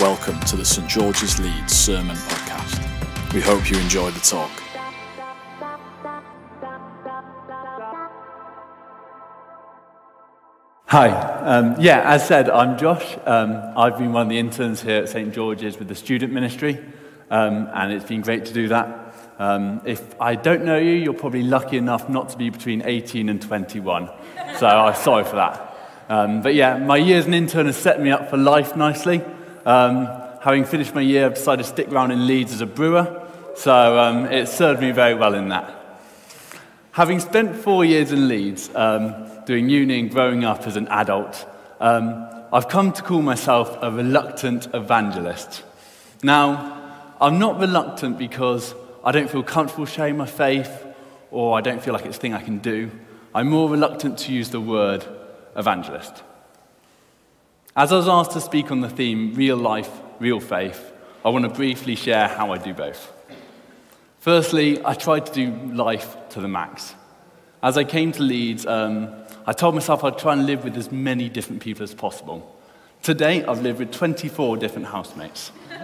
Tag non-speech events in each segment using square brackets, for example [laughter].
Welcome to the St George's Leeds Sermon Podcast. We hope you enjoy the talk. Hi. Um, yeah, as said, I'm Josh. Um, I've been one of the interns here at St George's with the student ministry, um, and it's been great to do that. Um, if I don't know you, you're probably lucky enough not to be between 18 and 21, so I'm sorry for that. Um, but yeah, my year as an intern has set me up for life nicely. Um, having finished my year, I've decided to stick around in Leeds as a brewer, so it served me very well in that. Having spent four years in Leeds, doing uni and growing up as an adult, um, I've come to call myself a reluctant evangelist. Now, I'm not reluctant because I don't feel comfortable sharing my faith or I don't feel like it's a thing I can do. I'm more reluctant to use the word evangelist. As I was asked to speak on the theme real life, real faith, I want to briefly share how I do both. Firstly, I tried to do life to the max. As I came to Leeds, um, I told myself I'd try and live with as many different people as possible. Today, I've lived with 24 different housemates. [laughs]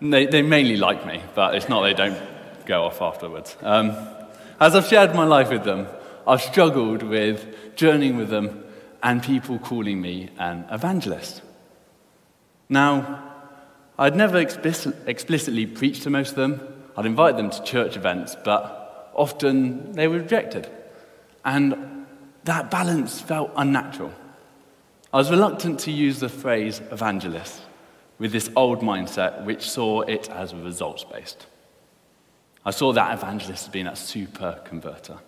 they, they mainly like me, but it's not they don't go off afterwards. Um, as I've shared my life with them, I've struggled with journeying with them and people calling me an evangelist. Now, I'd never explicitly preached to most of them. I'd invite them to church events, but often they were rejected. And that balance felt unnatural. I was reluctant to use the phrase evangelist with this old mindset which saw it as results based. I saw that evangelist as being a super converter.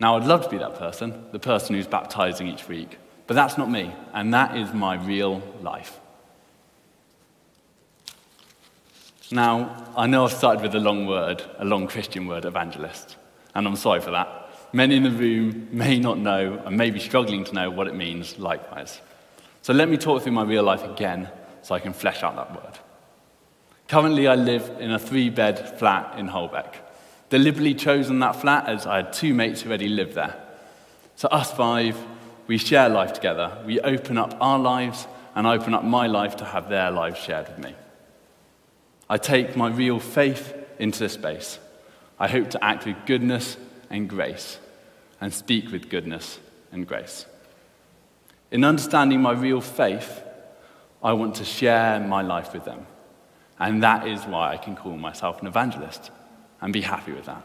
Now, I'd love to be that person, the person who's baptizing each week, but that's not me, and that is my real life. Now, I know I've started with a long word, a long Christian word, evangelist, and I'm sorry for that. Many in the room may not know and may be struggling to know what it means likewise. So let me talk through my real life again so I can flesh out that word. Currently, I live in a three bed flat in Holbeck. Deliberately chosen that flat as I had two mates who already lived there. So, us five, we share life together. We open up our lives and open up my life to have their lives shared with me. I take my real faith into this space. I hope to act with goodness and grace and speak with goodness and grace. In understanding my real faith, I want to share my life with them. And that is why I can call myself an evangelist and be happy with that.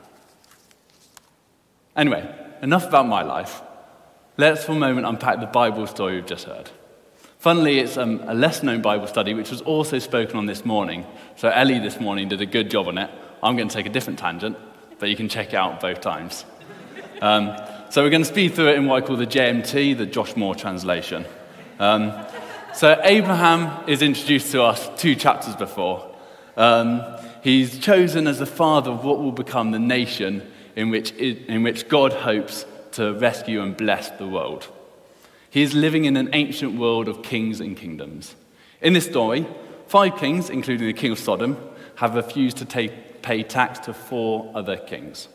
Anyway, enough about my life. Let's for a moment unpack the Bible story we've just heard. Funnily, it's um, a less known Bible study which was also spoken on this morning. So Ellie this morning did a good job on it. I'm going to take a different tangent, but you can check it out both times. Um, so we're going to speed through it in what I call the JMT, the Josh Moore translation. Um, so Abraham is introduced to us two chapters before. Um, he's chosen as the father of what will become the nation in which, in which God hopes to rescue and bless the world. He is living in an ancient world of kings and kingdoms. In this story, five kings, including the king of Sodom, have refused to take, pay tax to four other kings.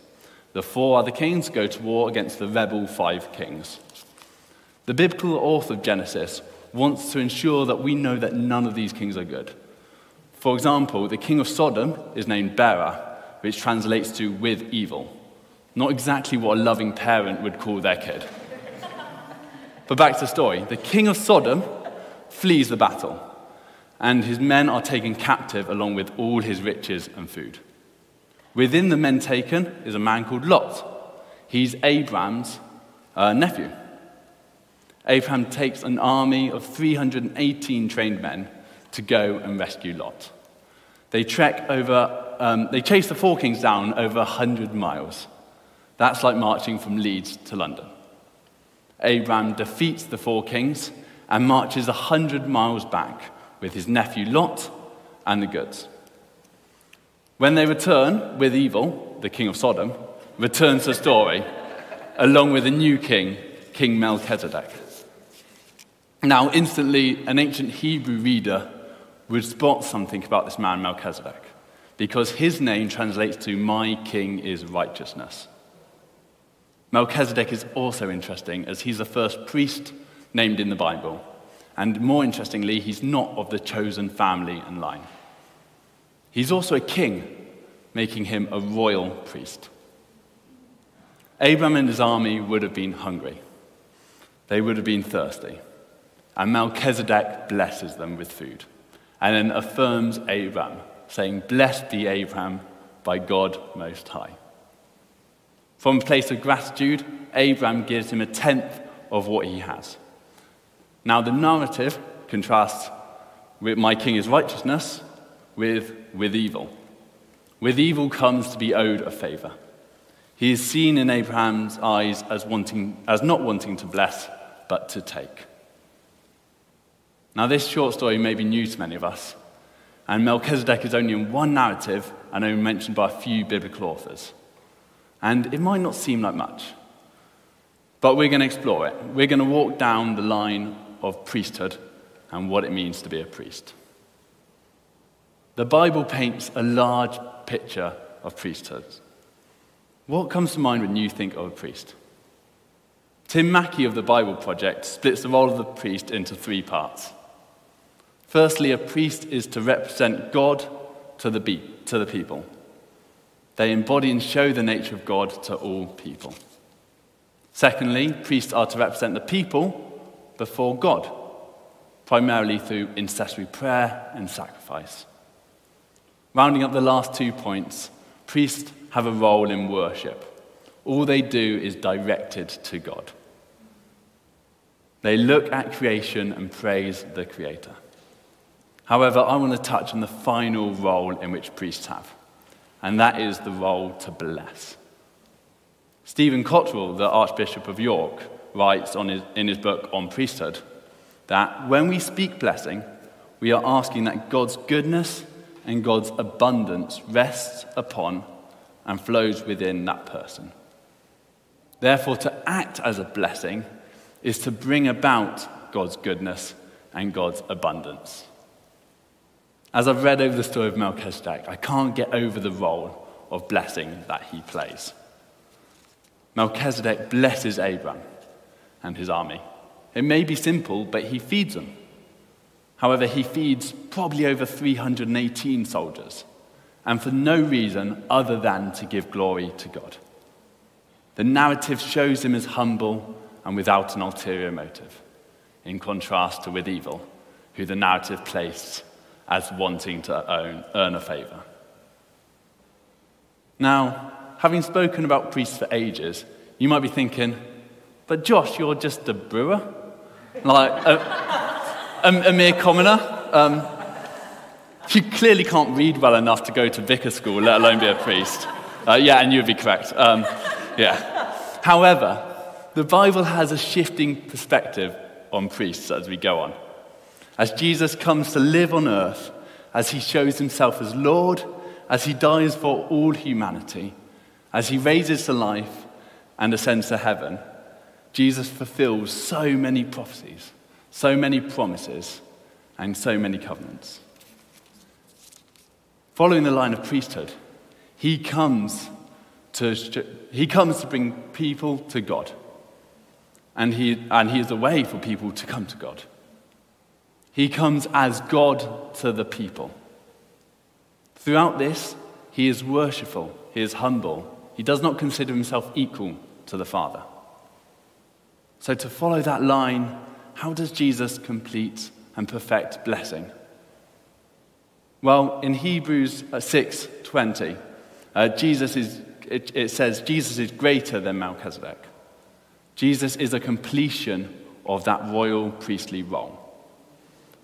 The four other kings go to war against the rebel five kings. The biblical author of Genesis wants to ensure that we know that none of these kings are good. For example, the king of Sodom is named Bera, which translates to with evil. Not exactly what a loving parent would call their kid. but back to the story. The king of Sodom flees the battle, and his men are taken captive along with all his riches and food. Within the men taken is a man called Lot. He's Abraham's uh, nephew. Abraham takes an army of 318 trained men to go and rescue Lot. They trek over, um, they chase the four kings down over 100 miles. That's like marching from Leeds to London. Abraham defeats the four kings and marches 100 miles back with his nephew Lot and the goods. When they return with evil, the king of Sodom returns the story along with a new king, King Melchizedek. Now, instantly, an ancient Hebrew reader would spot something about this man, Melchizedek, because his name translates to My King is Righteousness. Melchizedek is also interesting as he's the first priest named in the Bible, And more interestingly, he's not of the chosen family and line. He's also a king, making him a royal priest. Abraham and his army would have been hungry. They would have been thirsty. And Melchizedek blesses them with food and then affirms Abraham, saying, Blessed be Abraham by God Most High. From a place of gratitude, Abraham gives him a tenth of what he has. Now, the narrative contrasts with my king is righteousness with, with evil. With evil comes to be owed a favor. He is seen in Abraham's eyes as, wanting, as not wanting to bless, but to take. Now, this short story may be new to many of us, and Melchizedek is only in one narrative and only mentioned by a few biblical authors. And it might not seem like much, but we're going to explore it. We're going to walk down the line of priesthood and what it means to be a priest. The Bible paints a large picture of priesthood. What comes to mind when you think of a priest? Tim Mackie of the Bible Project splits the role of the priest into three parts. Firstly, a priest is to represent God to the, be- to the people. They embody and show the nature of God to all people. Secondly, priests are to represent the people before God, primarily through intercessory prayer and sacrifice. Rounding up the last two points, priests have a role in worship. All they do is directed to God. They look at creation and praise the Creator. However, I want to touch on the final role in which priests have, and that is the role to bless. Stephen Cottrell, the Archbishop of York, writes his, in his book on priesthood that when we speak blessing, we are asking that God's goodness and God's abundance rests upon and flows within that person. Therefore, to act as a blessing is to bring about God's goodness and God's abundance. As I've read over the story of Melchizedek, I can't get over the role of blessing that he plays. Melchizedek blesses Abram and his army. It may be simple, but he feeds them. However, he feeds probably over 318 soldiers, and for no reason other than to give glory to God. The narrative shows him as humble and without an ulterior motive, in contrast to with evil, who the narrative placed as wanting to own, earn a favor. Now, having spoken about priests for ages, you might be thinking, but Josh, you're just a brewer? Like a, a, a mere commoner? Um, you clearly can't read well enough to go to vicar school, let alone be a priest. Uh, yeah, and you would be correct. Um, yeah. However, the Bible has a shifting perspective on priests as we go on as Jesus comes to live on earth, as he shows himself as Lord, as he dies for all humanity, as he raises to life and ascends to heaven, Jesus fulfills so many prophecies, so many promises, and so many covenants. Following the line of priesthood, he comes to, he comes to bring people to God. And he, and he is a way for people to come to God. He comes as God to the people. Throughout this, he is worshipful, he is humble, he does not consider himself equal to the Father. So, to follow that line, how does Jesus complete and perfect blessing? Well, in Hebrews 6:20, uh, uh, Jesus is, it, it says Jesus is greater than Melchizedek. Jesus is a completion of that royal priestly role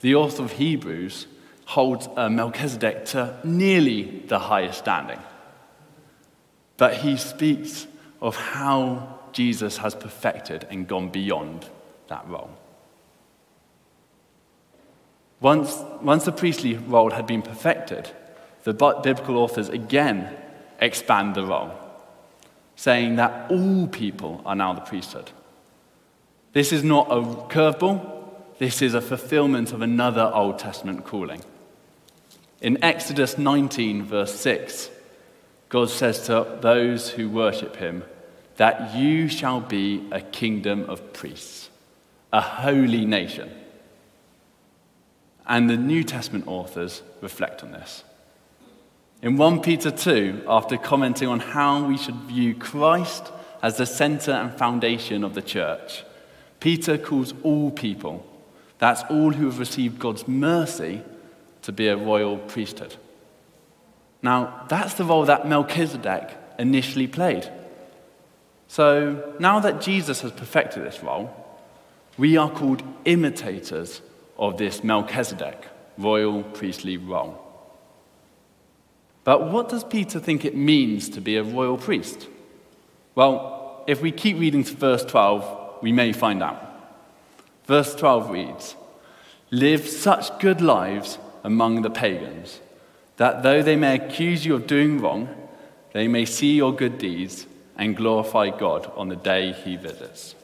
the author of Hebrews holds uh, Melchizedek to nearly the highest standing. But he speaks of how Jesus has perfected and gone beyond that role. Once, once the priestly role had been perfected, the biblical authors again expand the role, saying that all people are now the priesthood. This is not a curveball, this is a fulfillment of another Old Testament calling. In Exodus 19, verse 6, God says to those who worship him, that you shall be a kingdom of priests, a holy nation. And the New Testament authors reflect on this. In 1 Peter 2, after commenting on how we should view Christ as the center and foundation of the church, Peter calls all people, that's all who have received God's mercy, to be a royal priesthood. Now, that's the role that Melchizedek initially played. So, now that Jesus has perfected this role, we are called imitators of this Melchizedek, royal priestly role. But what does Peter think it means to be a royal priest? Well, if we keep reading to verse 12, we may find out. Verse 12 reads Live such good lives among the pagans, that though they may accuse you of doing wrong, they may see your good deeds and glorify God on the day he visits.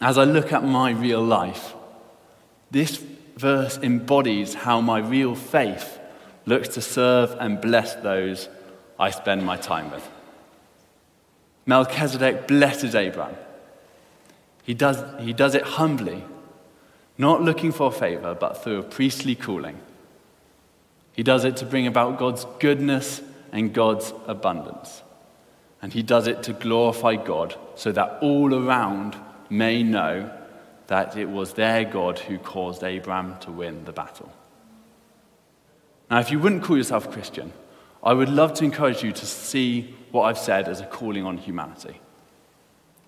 As I look at my real life, this verse embodies how my real faith looks to serve and bless those I spend my time with. Melchizedek blesses Abraham. He does, he does it humbly, not looking for favor, but through a priestly calling. He does it to bring about God's goodness and God's abundance. And he does it to glorify God so that all around may know that it was their God who caused Abraham to win the battle. Now, if you wouldn't call yourself a Christian, I would love to encourage you to see what I've said as a calling on humanity.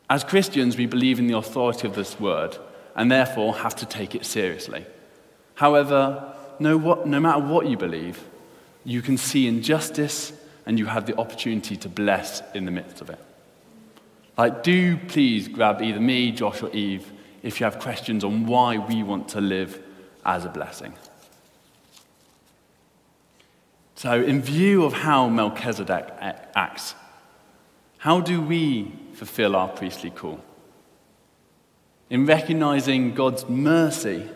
As Christians, we believe in the authority of this word and therefore have to take it seriously. However, no, what, no matter what you believe, you can see injustice and you have the opportunity to bless in the midst of it. Like, do please grab either me, Josh, or Eve if you have questions on why we want to live as a blessing. So, in view of how Melchizedek acts, how do we fulfill our priestly call? In recognizing God's mercy,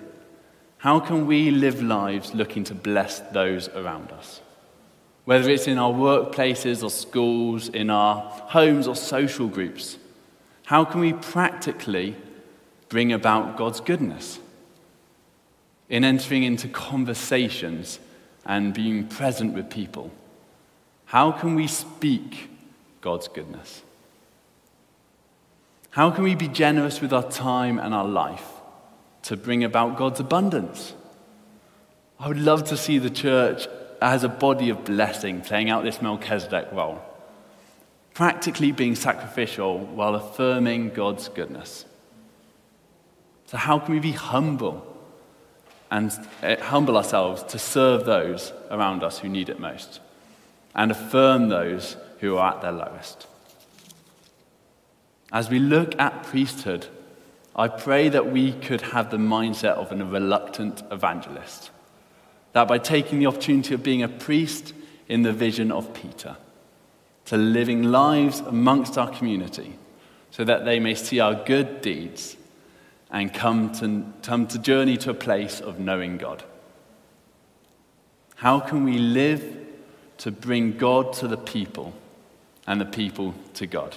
how can we live lives looking to bless those around us? Whether it's in our workplaces or schools, in our homes or social groups, how can we practically bring about God's goodness? In entering into conversations and being present with people, how can we speak God's goodness? How can we be generous with our time and our life to bring about God's abundance? I would love to see the church as a body of blessing playing out this Melchizedek role, practically being sacrificial while affirming God's goodness. So, how can we be humble and eh, humble ourselves to serve those around us who need it most and affirm those who are at their lowest? As we look at priesthood, I pray that we could have the mindset of a reluctant evangelist. That by taking the opportunity of being a priest in the vision of Peter, to living lives amongst our community, so that they may see our good deeds and come to, come to journey to a place of knowing God. How can we live to bring God to the people and the people to God?